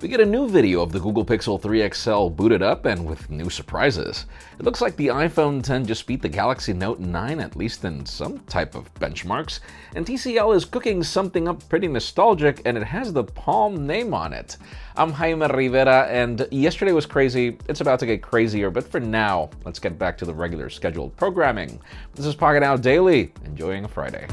We get a new video of the Google Pixel 3 XL booted up and with new surprises. It looks like the iPhone 10 just beat the Galaxy Note 9, at least in some type of benchmarks, and TCL is cooking something up pretty nostalgic and it has the Palm name on it. I'm Jaime Rivera, and yesterday was crazy. It's about to get crazier, but for now, let's get back to the regular scheduled programming. This is Pocket Pocketnow Daily, enjoying a Friday.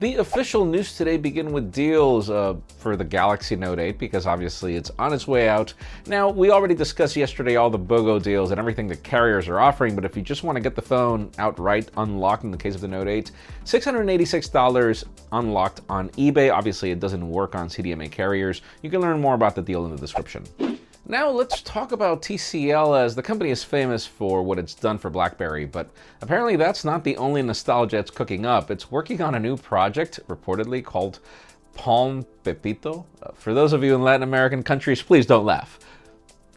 The official news today begin with deals uh, for the Galaxy Note 8 because obviously it's on its way out. Now, we already discussed yesterday all the BOGO deals and everything the carriers are offering, but if you just want to get the phone outright unlocked in the case of the Note 8, $686 unlocked on eBay. Obviously, it doesn't work on CDMA carriers. You can learn more about the deal in the description. Now let's talk about TCL as the company is famous for what it's done for BlackBerry, but apparently that's not the only nostalgia it's cooking up. It's working on a new project, reportedly called Palm Pepito. Uh, for those of you in Latin American countries, please don't laugh.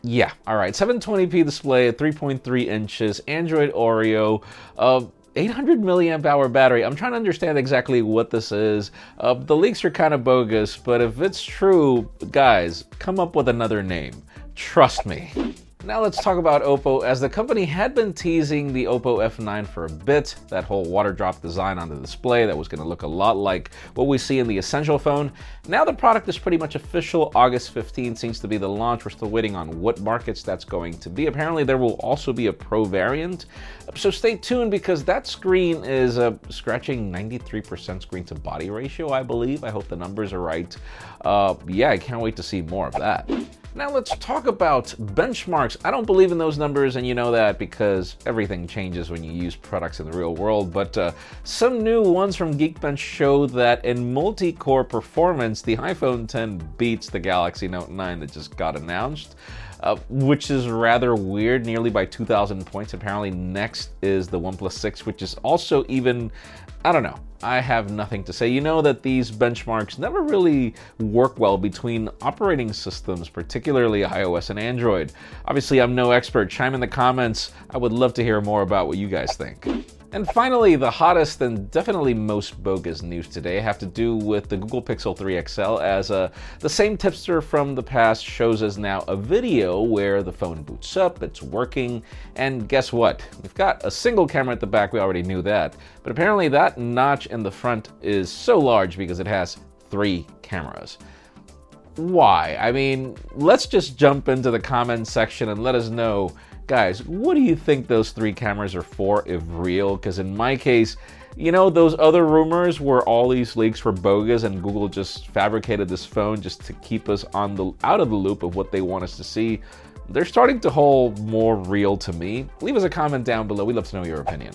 Yeah, all right. 720p display at 3.3 inches, Android Oreo. Uh, 800 milliamp hour battery. I'm trying to understand exactly what this is. Uh, the leaks are kind of bogus, but if it's true, guys, come up with another name. Trust me. Now let's talk about Oppo, as the company had been teasing the Oppo F9 for a bit, that whole water drop design on the display that was going to look a lot like what we see in the Essential phone. Now the product is pretty much official. August 15 seems to be the launch. We're still waiting on what markets that's going to be. Apparently there will also be a Pro variant, so stay tuned because that screen is a scratching 93% screen to body ratio, I believe. I hope the numbers are right. Uh, yeah, I can't wait to see more of that. Now let's talk about benchmarks. I don't believe in those numbers, and you know that because everything changes when you use products in the real world. But uh, some new ones from Geekbench show that in multi core performance, the iPhone 10 beats the Galaxy Note 9 that just got announced. Uh, which is rather weird, nearly by 2,000 points. Apparently, next is the OnePlus 6, which is also even, I don't know, I have nothing to say. You know that these benchmarks never really work well between operating systems, particularly iOS and Android. Obviously, I'm no expert. Chime in the comments. I would love to hear more about what you guys think. And finally, the hottest and definitely most bogus news today have to do with the Google Pixel 3 XL, as uh, the same tipster from the past shows us now a video where the phone boots up, it's working, and guess what? We've got a single camera at the back, we already knew that, but apparently that notch in the front is so large because it has three cameras why? I mean, let's just jump into the comments section and let us know guys, what do you think those three cameras are for if real? Because in my case, you know, those other rumors where all these leaks were bogus and Google just fabricated this phone just to keep us on the out of the loop of what they want us to see. They're starting to hold more real to me. Leave us a comment down below. We'd love to know your opinion.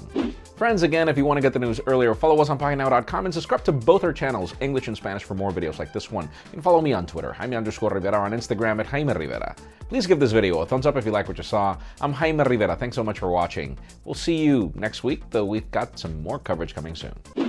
Friends, again, if you want to get the news earlier, follow us on PocketNow.com and subscribe to both our channels, English and Spanish, for more videos like this one. You can follow me on Twitter, Jaime underscore Rivera, on Instagram at Jaime Rivera. Please give this video a thumbs up if you like what you saw. I'm Jaime Rivera. Thanks so much for watching. We'll see you next week, though we've got some more coverage coming soon.